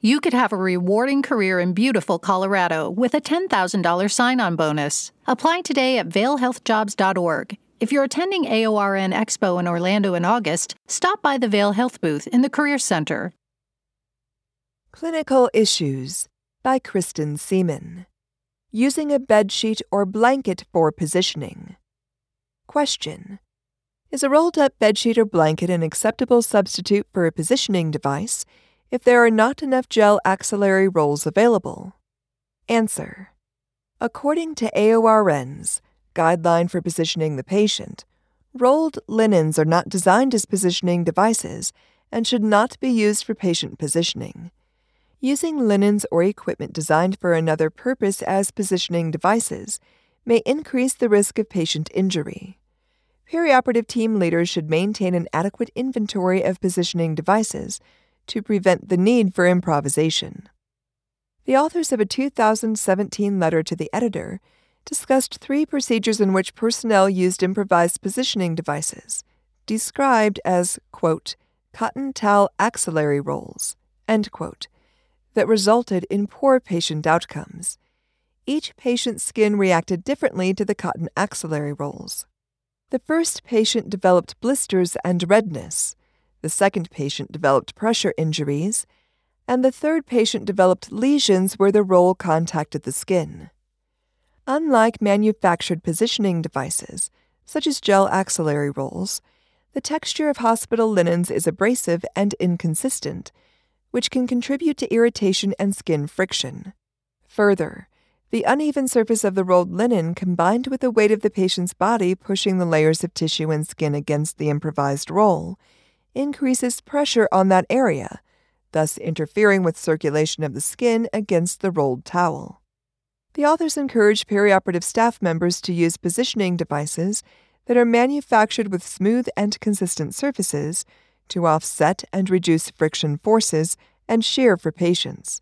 You could have a rewarding career in beautiful Colorado with a $10,000 sign on bonus. Apply today at vailhealthjobs.org. If you're attending AORN Expo in Orlando in August, stop by the Vail Health booth in the Career Center. Clinical Issues by Kristen Seaman. Using a bedsheet or blanket for positioning. Question Is a rolled up bedsheet or blanket an acceptable substitute for a positioning device? If there are not enough gel axillary rolls available? Answer. According to AORN's Guideline for Positioning the Patient, rolled linens are not designed as positioning devices and should not be used for patient positioning. Using linens or equipment designed for another purpose as positioning devices may increase the risk of patient injury. Perioperative team leaders should maintain an adequate inventory of positioning devices to prevent the need for improvisation. The authors of a 2017 letter to the editor discussed three procedures in which personnel used improvised positioning devices, described as, quote, cotton towel axillary rolls, end quote, that resulted in poor patient outcomes. Each patient's skin reacted differently to the cotton axillary rolls. The first patient developed blisters and redness, the second patient developed pressure injuries, and the third patient developed lesions where the roll contacted the skin. Unlike manufactured positioning devices, such as gel axillary rolls, the texture of hospital linens is abrasive and inconsistent, which can contribute to irritation and skin friction. Further, the uneven surface of the rolled linen combined with the weight of the patient's body pushing the layers of tissue and skin against the improvised roll increases pressure on that area, thus interfering with circulation of the skin against the rolled towel. The authors encourage perioperative staff members to use positioning devices that are manufactured with smooth and consistent surfaces to offset and reduce friction forces and shear for patients.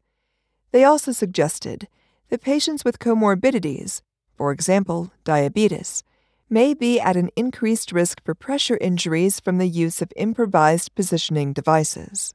They also suggested that patients with comorbidities, for example, diabetes, may be at an increased risk for pressure injuries from the use of improvised positioning devices.